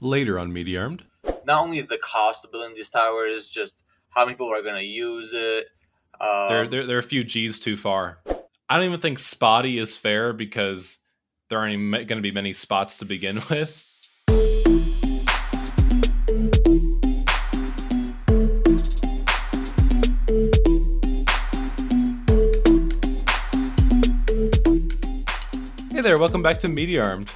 Later on Media Armed. Not only the cost of building these towers, just how many people are going to use it. Um, They're, they're, they're a few G's too far. I don't even think spotty is fair because there aren't going to be many spots to begin with. Hey there, welcome back to Media Armed.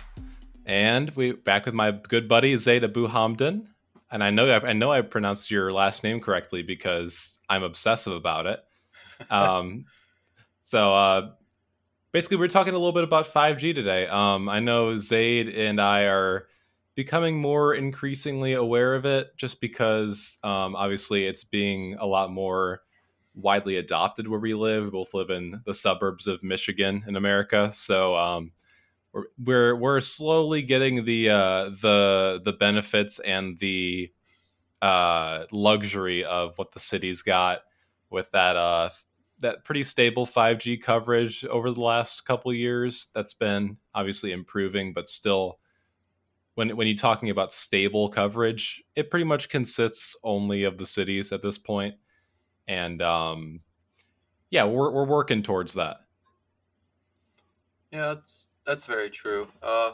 And we back with my good buddy Zaid Abu Hamdan. And I know I know I pronounced your last name correctly because I'm obsessive about it. Um, so uh, basically, we're talking a little bit about 5G today. Um, I know Zaid and I are becoming more increasingly aware of it, just because um, obviously it's being a lot more widely adopted where we live. We both live in the suburbs of Michigan in America, so um, we're, we're slowly getting the uh, the the benefits and the uh, luxury of what the city's got with that uh, that pretty stable 5G coverage over the last couple years. That's been obviously improving, but still, when when you're talking about stable coverage, it pretty much consists only of the cities at this point, and um, yeah, we're we're working towards that. Yeah, that's that's very true. Uh,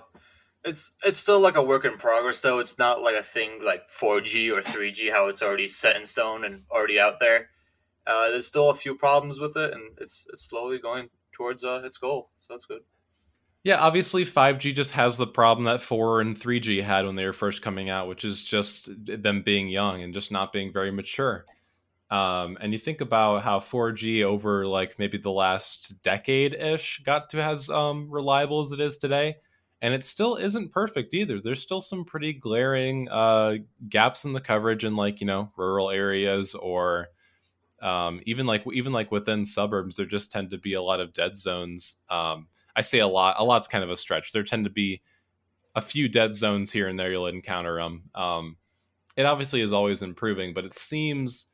it's it's still like a work in progress, though. It's not like a thing like 4G or 3G, how it's already set in stone and already out there. Uh, there's still a few problems with it, and it's it's slowly going towards uh, its goal. So that's good. Yeah, obviously 5G just has the problem that 4 and 3G had when they were first coming out, which is just them being young and just not being very mature. Um, and you think about how 4G over like maybe the last decade ish got to as um, reliable as it is today. And it still isn't perfect either. There's still some pretty glaring uh, gaps in the coverage in like, you know, rural areas or um, even like even like within suburbs, there just tend to be a lot of dead zones. Um, I say a lot, a lot's kind of a stretch. There tend to be a few dead zones here and there you'll encounter them. Um, it obviously is always improving, but it seems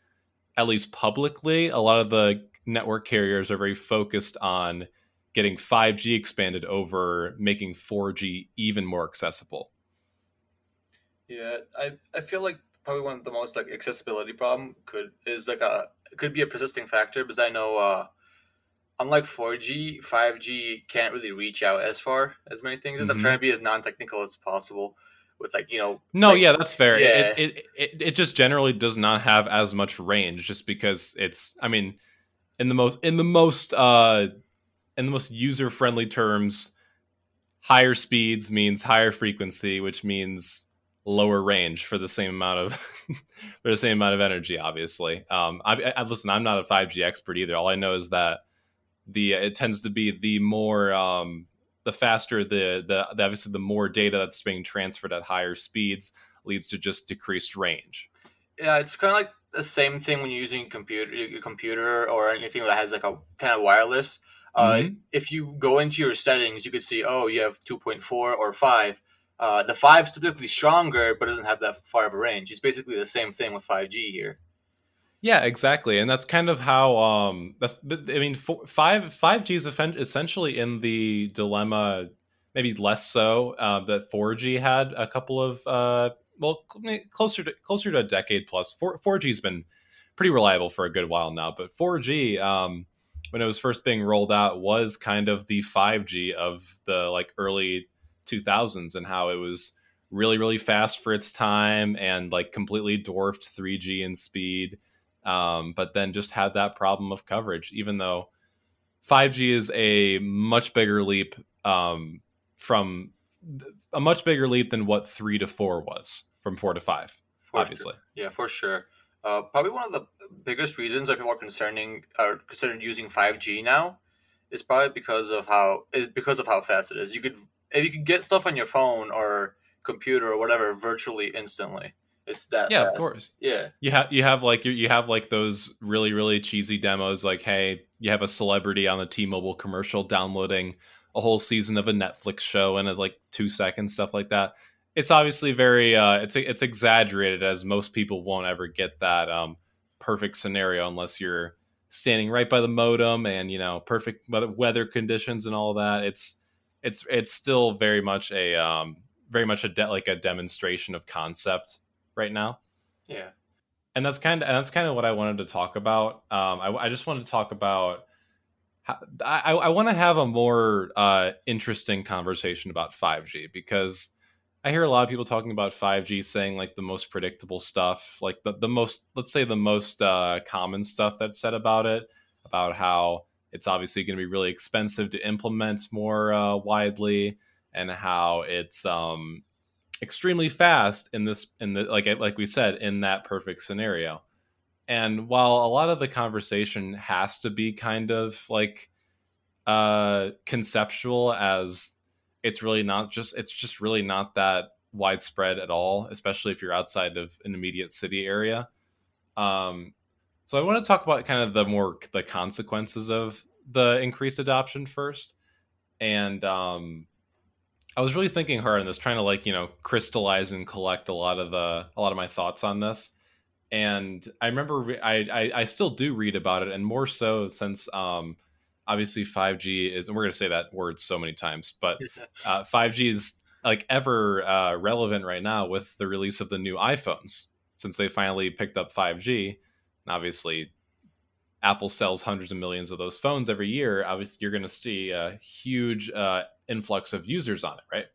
at least publicly, a lot of the network carriers are very focused on getting 5G expanded over making 4G even more accessible. Yeah, I, I feel like probably one of the most like accessibility problem could is like a could be a persisting factor because I know uh unlike 4G, 5G can't really reach out as far as many things as mm-hmm. I'm trying to be as non-technical as possible with like you know no like, yeah that's fair. Yeah. It, it, it it just generally does not have as much range just because it's i mean in the most in the most uh in the most user friendly terms higher speeds means higher frequency which means lower range for the same amount of for the same amount of energy obviously. Um I, I listen i'm not a 5g expert either. All i know is that the it tends to be the more um the faster the, the, the obviously the more data that's being transferred at higher speeds leads to just decreased range. Yeah, it's kind of like the same thing when you're using computer, your computer or anything that has like a kind of wireless. Uh, mm-hmm. if you go into your settings, you could see, oh, you have 2.4 or 5. Uh, the 5 is typically stronger, but doesn't have that far of a range. It's basically the same thing with 5G here. Yeah, exactly, and that's kind of how. Um, that's I mean, four, five five G is essentially in the dilemma, maybe less so uh, that four G had a couple of uh, well, closer to closer to a decade plus. Four G has been pretty reliable for a good while now, but four G, um, when it was first being rolled out, was kind of the five G of the like early two thousands, and how it was really really fast for its time and like completely dwarfed three G in speed um, but then just had that problem of coverage, even though 5G is a much bigger leap um, from a much bigger leap than what three to four was from four to five, for obviously. Sure. Yeah, for sure. Uh, probably one of the biggest reasons that people are concerning are considering using 5G now is probably because of how is because of how fast it is. You could if you could get stuff on your phone or computer or whatever virtually instantly. It's that. Yeah, fast. of course. Yeah. You have you have like you, have like those really really cheesy demos like hey you have a celebrity on the T-Mobile commercial downloading a whole season of a Netflix show in like two seconds stuff like that. It's obviously very uh, it's it's exaggerated as most people won't ever get that um, perfect scenario unless you're standing right by the modem and you know perfect weather conditions and all that. It's it's it's still very much a um, very much a de- like a demonstration of concept right now. Yeah, and that's kind of and that's kind of what I wanted to talk about. Um, I, I just wanted to talk about. How, I, I want to have a more uh, interesting conversation about 5G because I hear a lot of people talking about 5G saying like the most predictable stuff, like the, the most, let's say the most uh, common stuff that's said about it, about how it's obviously going to be really expensive to implement more uh, widely and how it's um, extremely fast in this in the like like we said in that perfect scenario. And while a lot of the conversation has to be kind of like uh conceptual as it's really not just it's just really not that widespread at all especially if you're outside of an immediate city area um so i want to talk about kind of the more the consequences of the increased adoption first. And um I was really thinking hard on this, trying to like you know crystallize and collect a lot of the a lot of my thoughts on this. And I remember I, I, I still do read about it, and more so since um, obviously 5G is, and we're going to say that word so many times, but uh, 5G is like ever uh, relevant right now with the release of the new iPhones since they finally picked up 5G. And obviously, Apple sells hundreds of millions of those phones every year. Obviously, you're going to see a huge uh, influx of users on it, right?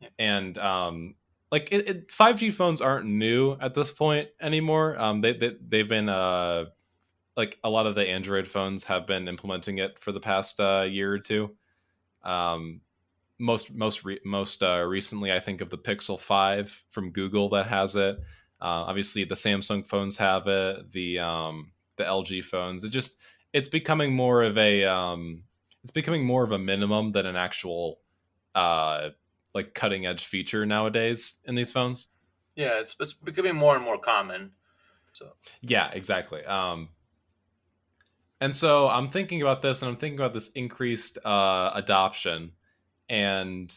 Yeah. And um, like it, it, 5G phones aren't new at this point anymore. Um, they, they they've been uh, like a lot of the Android phones have been implementing it for the past uh, year or two. Um, most most re- most uh, recently, I think of the Pixel Five from Google that has it. Uh, obviously, the Samsung phones have it. The um, the LG phones. It just it's becoming more of a um, it's becoming more of a minimum than an actual uh, like cutting edge feature nowadays in these phones. Yeah, it's it's becoming more and more common. So yeah, exactly. Um, and so I'm thinking about this, and I'm thinking about this increased uh, adoption. And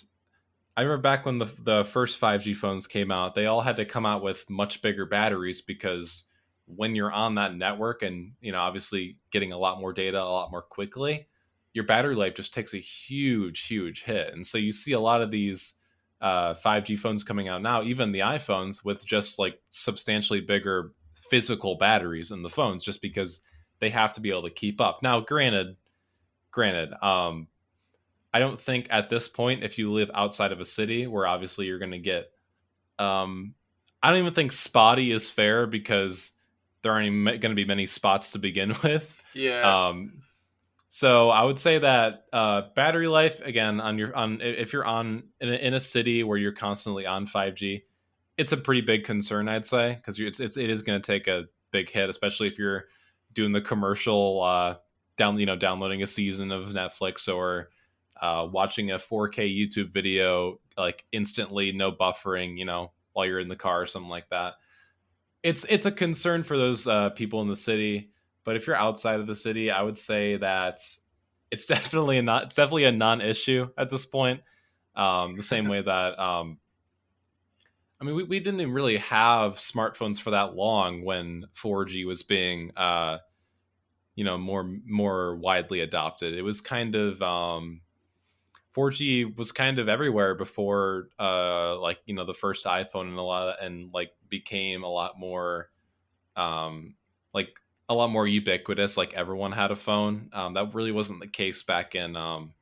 I remember back when the the first 5G phones came out, they all had to come out with much bigger batteries because when you're on that network and you know obviously getting a lot more data a lot more quickly your battery life just takes a huge huge hit. And so you see a lot of these uh, 5g phones coming out now even the iphones with just like substantially bigger physical batteries in the phones just because they have to be able to keep up. Now granted granted um i don't think at this point if you live outside of a city where obviously you're going to get um i don't even think spotty is fair because there aren't going to be many spots to begin with. Yeah. Um, so I would say that uh, battery life again on your on if you're on in a, in a city where you're constantly on 5G, it's a pretty big concern I'd say because it's, it's it is going to take a big hit, especially if you're doing the commercial uh, down you know downloading a season of Netflix or uh, watching a 4K YouTube video like instantly, no buffering, you know, while you're in the car or something like that it's it's a concern for those uh, people in the city. But if you're outside of the city, I would say that it's definitely a not it's definitely a non-issue at this point. Um, the same way that um, I mean, we, we didn't even really have smartphones for that long when 4G was being, uh, you know, more more widely adopted. It was kind of um, 4G was kind of everywhere before, uh, like you know, the first iPhone and a lot, of, and like became a lot more, um, like a lot more ubiquitous. Like everyone had a phone. Um, that really wasn't the case back in um,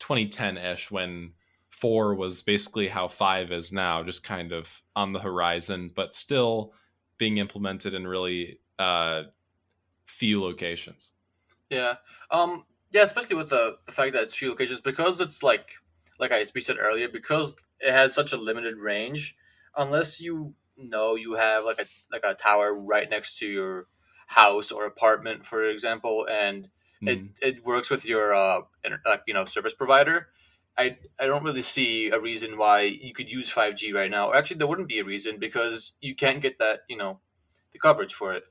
2010 ish when four was basically how five is now, just kind of on the horizon, but still being implemented in really uh, few locations. Yeah. Um, yeah, especially with the, the fact that it's few locations because it's like like I we said earlier because it has such a limited range. Unless you know you have like a like a tower right next to your house or apartment, for example, and mm. it, it works with your uh like you know service provider. I, I don't really see a reason why you could use 5G right now. Or actually, there wouldn't be a reason because you can't get that, you know, the coverage for it.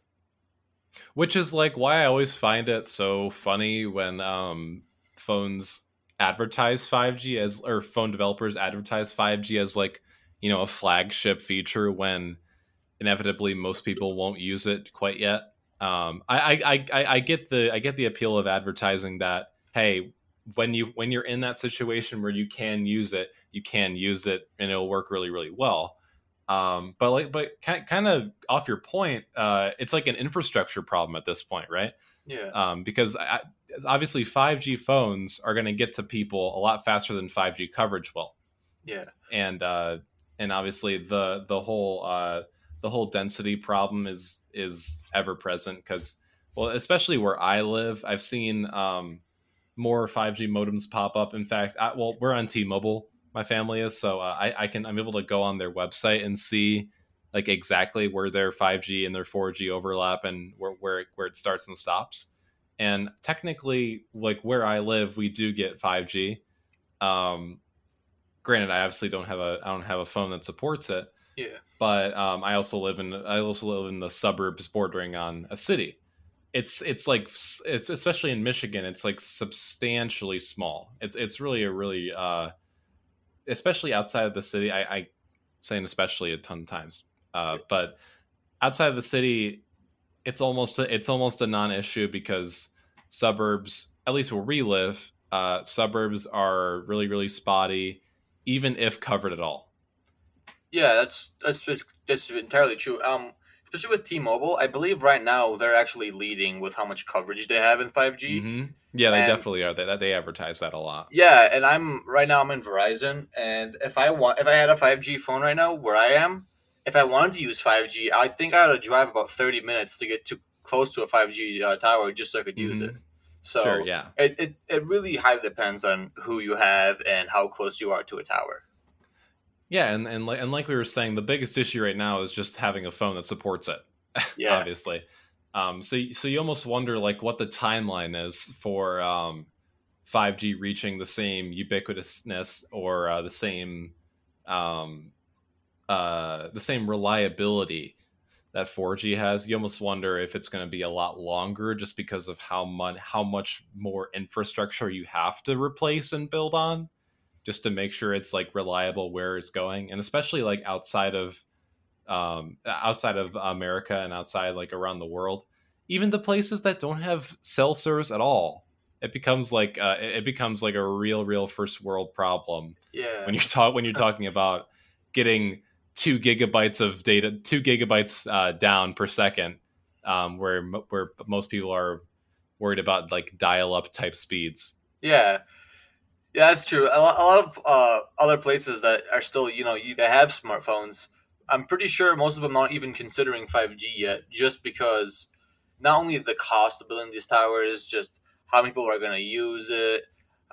Which is like why I always find it so funny when um, phones advertise 5G as or phone developers advertise 5G as like, you know, a flagship feature when inevitably most people won't use it quite yet. Um, I, I, I, I get the I get the appeal of advertising that hey, when you when you're in that situation where you can use it, you can use it, and it'll work really really well. Um, but like, but kind of off your point, uh, it's like an infrastructure problem at this point, right? Yeah. Um, because I, obviously 5G phones are going to get to people a lot faster than 5G coverage will. Yeah. And uh, and obviously the the whole uh, the whole density problem is is ever present because well, especially where I live, I've seen um, more 5G modems pop up. In fact, I, well, we're on T-Mobile. My family is so uh, I, I can I'm able to go on their website and see like exactly where their 5G and their 4G overlap and where where where it starts and stops. And technically, like where I live, we do get 5G. Um, granted, I obviously don't have a I don't have a phone that supports it. Yeah. But um, I also live in I also live in the suburbs bordering on a city. It's it's like it's especially in Michigan. It's like substantially small. It's it's really a really uh, especially outside of the city. I, I saying especially a ton of times, uh, but outside of the city, it's almost a, it's almost a non-issue because suburbs, at least where we live, uh, suburbs are really really spotty, even if covered at all. Yeah, that's that's that's entirely true. Um, especially with T-Mobile, I believe right now they're actually leading with how much coverage they have in 5G. Mm-hmm. Yeah, they and, definitely are. They they advertise that a lot. Yeah, and I'm right now I'm in Verizon, and if I want if I had a 5G phone right now where I am, if I wanted to use 5G, I think I would have to drive about 30 minutes to get to close to a 5G uh, tower just so I could use mm-hmm. it. So sure, yeah, it, it, it really highly depends on who you have and how close you are to a tower. Yeah, and and like and like we were saying, the biggest issue right now is just having a phone that supports it. Yeah, obviously. Um, so so you almost wonder like what the timeline is for um, 5G reaching the same ubiquitousness or uh, the same um, uh, the same reliability that 4G has. You almost wonder if it's going to be a lot longer just because of how much how much more infrastructure you have to replace and build on just to make sure it's like reliable where it's going and especially like outside of um outside of America and outside like around the world even the places that don't have cell service at all it becomes like uh, it becomes like a real real first world problem yeah when you're talk when you're talking about getting two gigabytes of data, two gigabytes uh, down per second, um, where where most people are worried about like dial-up type speeds. Yeah, yeah, that's true. A lot, a lot of uh, other places that are still, you know, you, they have smartphones. I'm pretty sure most of them aren't even considering 5G yet, just because not only the cost of building these towers, just how many people are going to use it.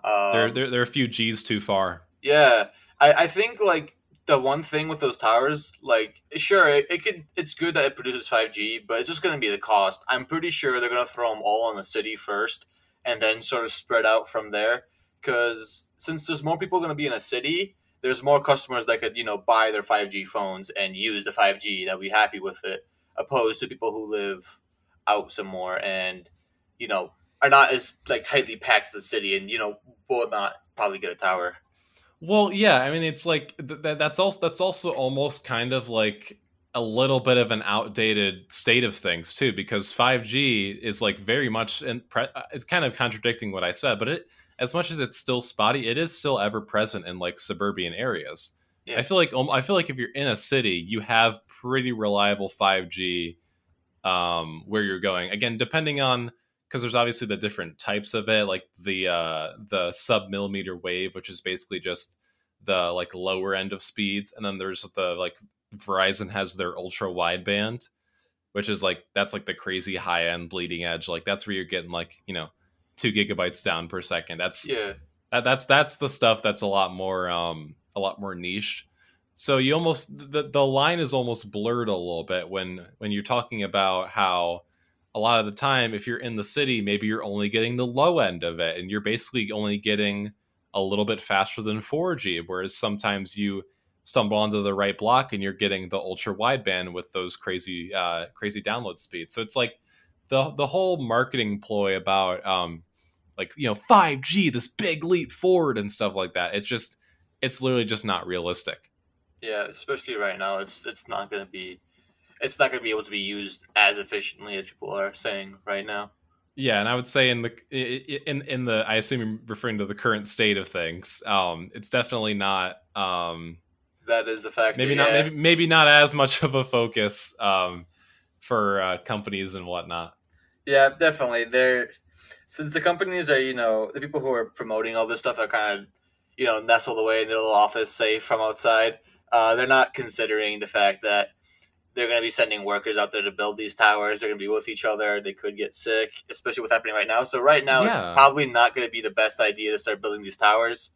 Um, they're, they're they're a few G's too far. Yeah, I, I think like the one thing with those towers, like sure, it, it could it's good that it produces 5G, but it's just going to be the cost. I'm pretty sure they're going to throw them all on the city first, and then sort of spread out from there. Because since there's more people going to be in a city, there's more customers that could you know buy their 5G phones and use the 5G that be happy with it, opposed to people who live out some more and you know are not as like tightly packed as the city and you know will not probably get a tower. Well, yeah, I mean, it's like th- that's also that's also almost kind of like a little bit of an outdated state of things too, because 5G is like very much in pre- uh, it's kind of contradicting what I said, but it as much as it's still spotty, it is still ever present in like suburban areas. Yeah. I feel like um, I feel like if you're in a city, you have pretty reliable 5G um, where you're going. Again, depending on because there's obviously the different types of it, like the uh, the sub millimeter wave, which is basically just the like lower end of speeds, and then there's the like Verizon has their ultra wideband, which is like that's like the crazy high end bleeding edge. Like that's where you're getting like you know two gigabytes down per second. That's yeah. That, that's that's the stuff that's a lot more um a lot more niche. So you almost the the line is almost blurred a little bit when when you're talking about how a lot of the time, if you're in the city, maybe you're only getting the low end of it, and you're basically only getting a little bit faster than 4G. Whereas sometimes you stumble onto the right block and you're getting the ultra wideband with those crazy, uh, crazy download speeds. So it's like the the whole marketing ploy about um, like you know 5G, this big leap forward and stuff like that. It's just it's literally just not realistic. Yeah, especially right now, it's it's not going to be it's not going to be able to be used as efficiently as people are saying right now. Yeah, and I would say in the in in the I assume you're referring to the current state of things. Um, it's definitely not. Um, that is a fact. Maybe not. Maybe, maybe not as much of a focus um, for uh, companies and whatnot. Yeah, definitely. There, since the companies are you know the people who are promoting all this stuff are kind of you know nestled away in their little office, safe from outside. Uh, they're not considering the fact that they're going to be sending workers out there to build these towers. They're going to be with each other. They could get sick, especially what's happening right now. So right now, yeah. it's probably not going to be the best idea to start building these towers.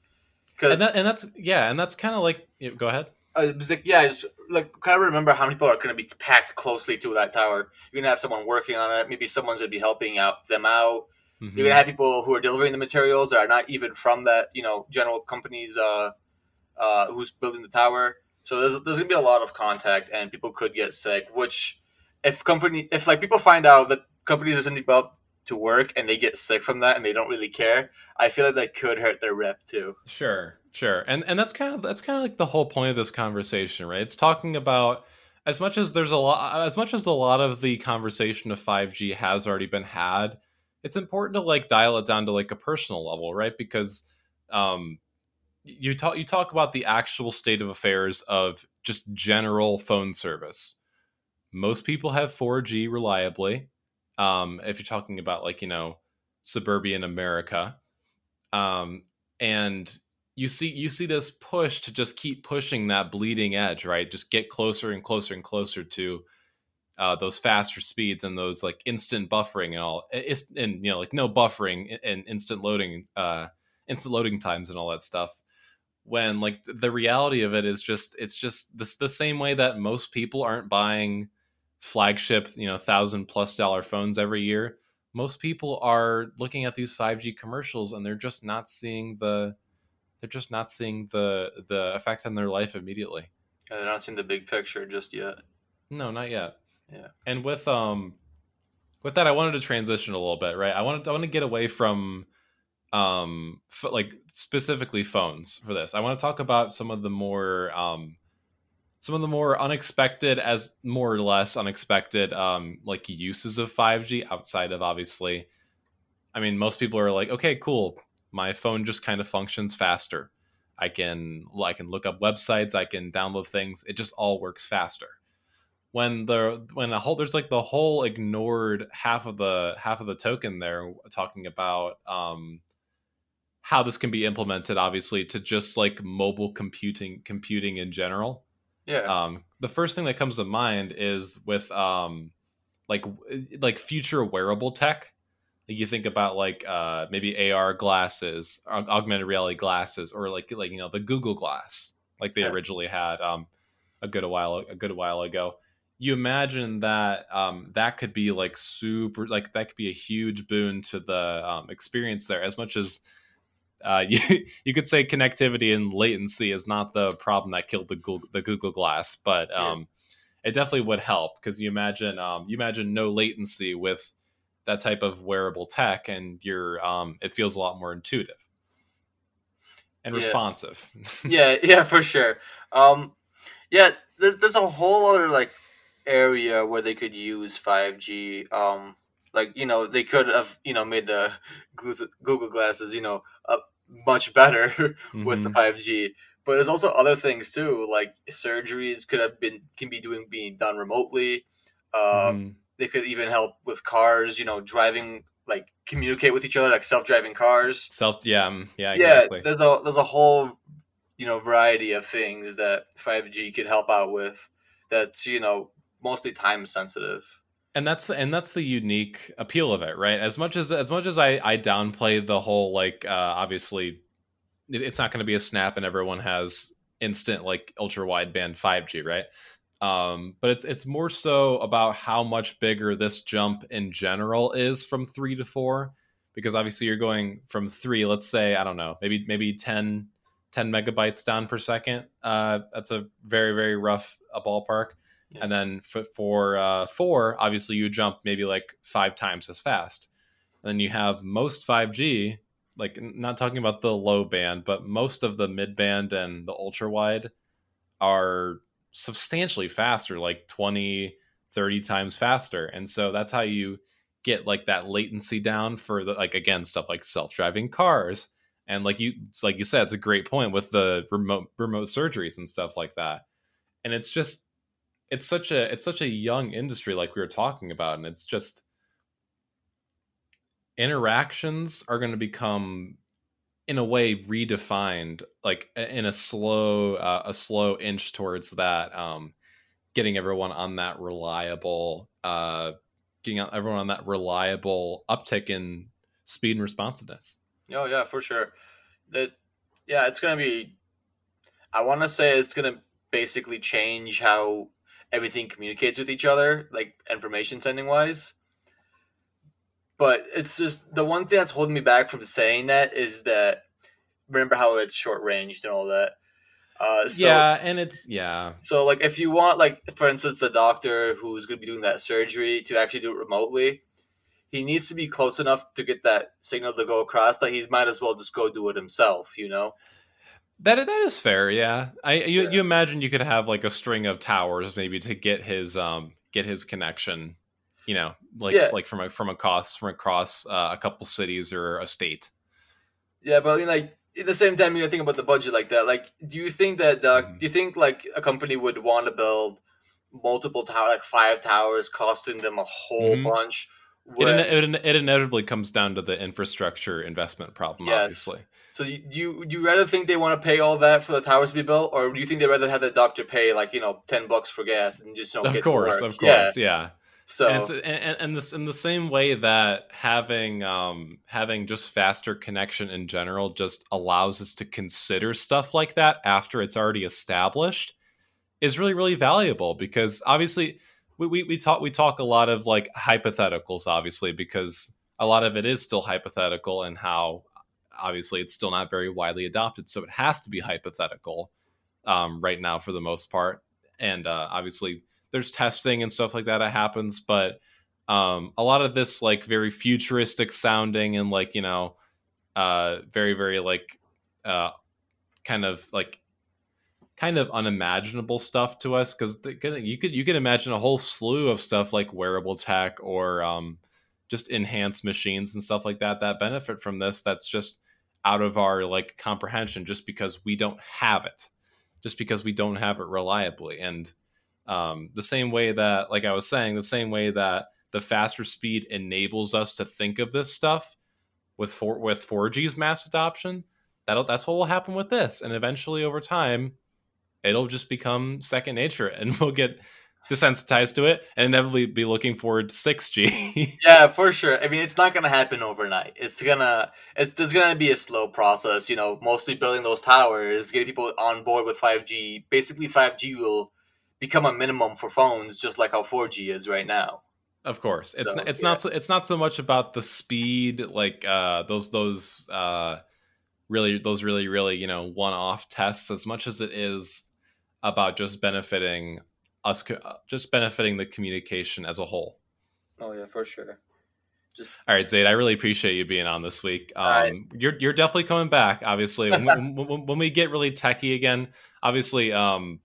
Because and, that, and, that's yeah, and that's kind of like go ahead. Uh, like, yeah, it's like kind of remember how many people are going to be packed closely to that tower. You're going to have someone working on it. Maybe someone's going to be helping out them out. Mm-hmm. You're going to have people who are delivering the materials that are not even from that you know general company's uh, uh, who's building the tower so there's, there's gonna be a lot of contact, and people could get sick. Which, if company, if like people find out that companies are sending people to work and they get sick from that and they don't really care, I feel like that could hurt their rep too. Sure, sure, and and that's kind of that's kind of like the whole point of this conversation, right? It's talking about as much as there's a lot, as much as a lot of the conversation of 5G has already been had. It's important to like dial it down to like a personal level, right? Because um, you talk you talk about the actual state of affairs of just general phone service. Most people have 4G reliably. Um, if you're talking about like you know suburban America, um, and you see you see this push to just keep pushing that bleeding edge, right? Just get closer and closer and closer to uh, those faster speeds and those like instant buffering and all. It's and you know like no buffering and instant loading, uh, instant loading times and all that stuff when like the reality of it is just it's just this the same way that most people aren't buying flagship you know thousand plus dollar phones every year. Most people are looking at these 5g commercials and they're just not seeing the they're just not seeing the the effect on their life immediately. Yeah, they're not seeing the big picture just yet. No not yet. Yeah. And with um with that i wanted to transition a little bit right? I wanted to, i want to get away from um f- like specifically phones for this. I want to talk about some of the more um some of the more unexpected as more or less unexpected um like uses of 5g outside of obviously i mean most people are like okay cool my phone just kind of functions faster. I can i can look up websites i can download things it just all works faster. When the when the whole there's like the whole ignored half of the half of the token there talking about um how this can be implemented obviously to just like mobile computing computing in general. Yeah. Um the first thing that comes to mind is with um like like future wearable tech. Like you think about like uh maybe ar glasses augmented reality glasses or like like you know the google glass like they yeah. originally had um a good a while a good while ago. You imagine that um, that could be like super like that could be a huge boon to the um, experience there. As much as uh, you, you could say connectivity and latency is not the problem that killed the Google, the Google Glass, but um, yeah. it definitely would help because you imagine um, you imagine no latency with that type of wearable tech, and you're um, it feels a lot more intuitive and yeah. responsive. yeah, yeah, for sure. Um, yeah, there's, there's a whole other like area where they could use 5G. Like you know they could have you know made the Google glasses you know uh, much better mm-hmm. with the 5G. Mm-hmm. But there's also other things too, like surgeries could have been can be doing being done remotely. Um, mm-hmm. They could even help with cars, you know, driving like communicate with each other, like self driving cars. Self, yeah, mm, yeah, exactly. yeah. There's a there's a whole you know variety of things that 5G could help out with. That's you know mostly time sensitive and that's the and that's the unique appeal of it right? As much as as much as i i downplay the whole like uh obviously it's not going to be a snap and everyone has instant like ultra wideband 5g right? Um but it's it's more so about how much bigger this jump in general is from 3 to 4 because obviously you're going from 3 let's say i don't know maybe maybe 10 10 megabytes down per second. Uh that's a very very rough a ballpark yeah. And then for, for uh, four, obviously you jump maybe like five times as fast. And then you have most 5G, like not talking about the low band, but most of the mid band and the ultra wide are substantially faster, like 20, 30 times faster. And so that's how you get like that latency down for the like again stuff like self-driving cars and like you like you said it's a great point with the remote remote surgeries and stuff like that and it's just it's such a it's such a young industry like we were talking about and it's just interactions are going to become in a way redefined like in a slow uh, a slow inch towards that um getting everyone on that reliable uh getting everyone on that reliable uptick in speed and responsiveness. Oh yeah for sure. That yeah it's gonna be i want to say it's gonna basically change how everything communicates with each other like information sending wise but it's just the one thing that's holding me back from saying that is that remember how it's short ranged and all that. Uh, so, yeah, and it's yeah. So like, if you want like, for instance, the doctor who's going to be doing that surgery to actually do it remotely, he needs to be close enough to get that signal to go across. Like he might as well just go do it himself, you know. That that is fair, yeah. I you, yeah. you imagine you could have like a string of towers maybe to get his um get his connection you know, like yeah. like from a from across from across uh, a couple cities or a state. Yeah, but like at the same time, you know, think about the budget like that. Like, do you think that uh, mm-hmm. do you think like a company would want to build multiple towers, like five towers, costing them a whole mm-hmm. bunch? When... It, it, it, inevitably comes down to the infrastructure investment problem, yes. obviously. So you, you you rather think they want to pay all that for the towers to be built, or do you think they rather have the doctor pay like you know ten bucks for gas and just don't of get course, of course, yeah. yeah. So and, and, and this in the same way that having um having just faster connection in general just allows us to consider stuff like that after it's already established is really really valuable because obviously we, we, we talk we talk a lot of like hypotheticals obviously because a lot of it is still hypothetical and how obviously it's still not very widely adopted so it has to be hypothetical um, right now for the most part. And uh, obviously there's testing and stuff like that that happens, but um, a lot of this like very futuristic sounding and like you know, uh, very very like uh, kind of like kind of unimaginable stuff to us because you could you could imagine a whole slew of stuff like wearable tech or um, just enhanced machines and stuff like that that benefit from this that's just out of our like comprehension just because we don't have it just because we don't have it reliably and um, the same way that, like I was saying, the same way that the faster speed enables us to think of this stuff with four with 4G's mass adoption. That'll that's what will happen with this, and eventually over time, it'll just become second nature, and we'll get desensitized to it and inevitably be looking forward to 6G. yeah, for sure. I mean, it's not going to happen overnight. It's gonna it's there's going to be a slow process, you know, mostly building those towers, getting people on board with 5G. Basically 5G will become a minimum for phones, just like how 4G is right now. Of course, it's so, not, it's yeah. not so, it's not so much about the speed, like uh, those those uh, really those really really you know one off tests, as much as it is about just benefiting us, uh, just benefiting the communication as a whole. Oh yeah, for sure. Just... All right, Zaid, I really appreciate you being on this week. Um, right. You're you're definitely coming back. Obviously, when, when, when, we get really techie again, obviously, um,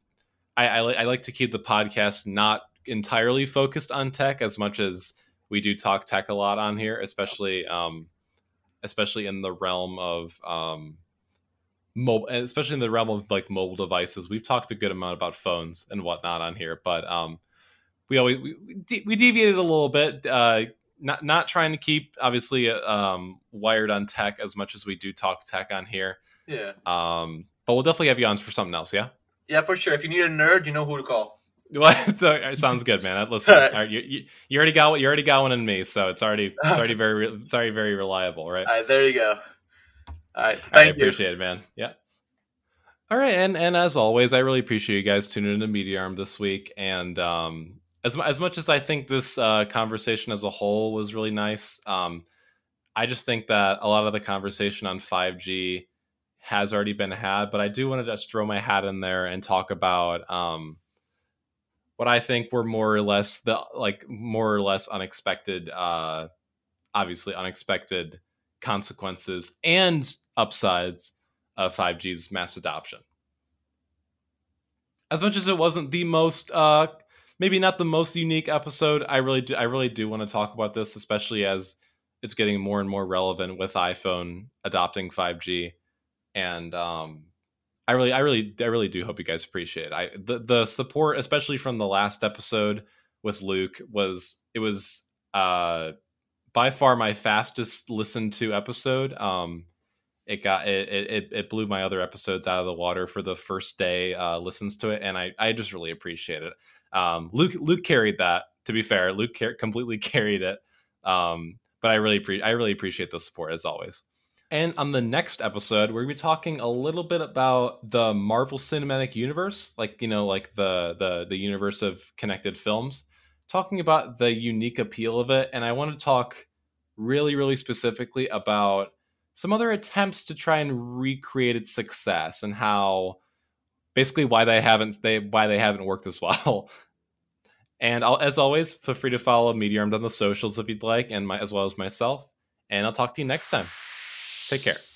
I, I, I like to keep the podcast not entirely focused on tech as much as we do talk tech a lot on here, especially um, especially in the realm of um, mobile, especially in the realm of like mobile devices. We've talked a good amount about phones and whatnot on here, but um, we always we, we deviated a little bit. Uh, not not trying to keep obviously um, wired on tech as much as we do talk tech on here. Yeah. Um, but we'll definitely have you on for something else. Yeah. Yeah, for sure. If you need a nerd, you know who to call. What? sounds good, man. Listen, right. you, you, you, already got you already got one in me, so it's already it's already very it's already very reliable, right? All right, there you go. All right, thank I you. appreciate it, man. Yeah. All right, and and as always, I really appreciate you guys tuning into Media Arm this week. And um, as as much as I think this uh, conversation as a whole was really nice, um, I just think that a lot of the conversation on five G has already been had, but I do want to just throw my hat in there and talk about um, what I think were more or less the like more or less unexpected, uh, obviously unexpected consequences and upsides of 5G's mass adoption. As much as it wasn't the most uh, maybe not the most unique episode. I really do, I really do want to talk about this, especially as it's getting more and more relevant with iPhone adopting 5G, and um, I really, I really, I really do hope you guys appreciate it. I the the support, especially from the last episode with Luke, was it was uh by far my fastest listened to episode. Um, it got it, it it blew my other episodes out of the water for the first day uh, listens to it, and I I just really appreciate it. Um, Luke Luke carried that. To be fair, Luke car- completely carried it. Um, but I really pre- I really appreciate the support as always. And on the next episode, we're gonna be talking a little bit about the Marvel Cinematic Universe, like you know, like the the the universe of connected films. Talking about the unique appeal of it, and I want to talk really, really specifically about some other attempts to try and recreate its success and how basically why they haven't they why they haven't worked as well. And I'll, as always, feel free to follow Armed on the socials if you'd like, and my, as well as myself. And I'll talk to you next time. Take care.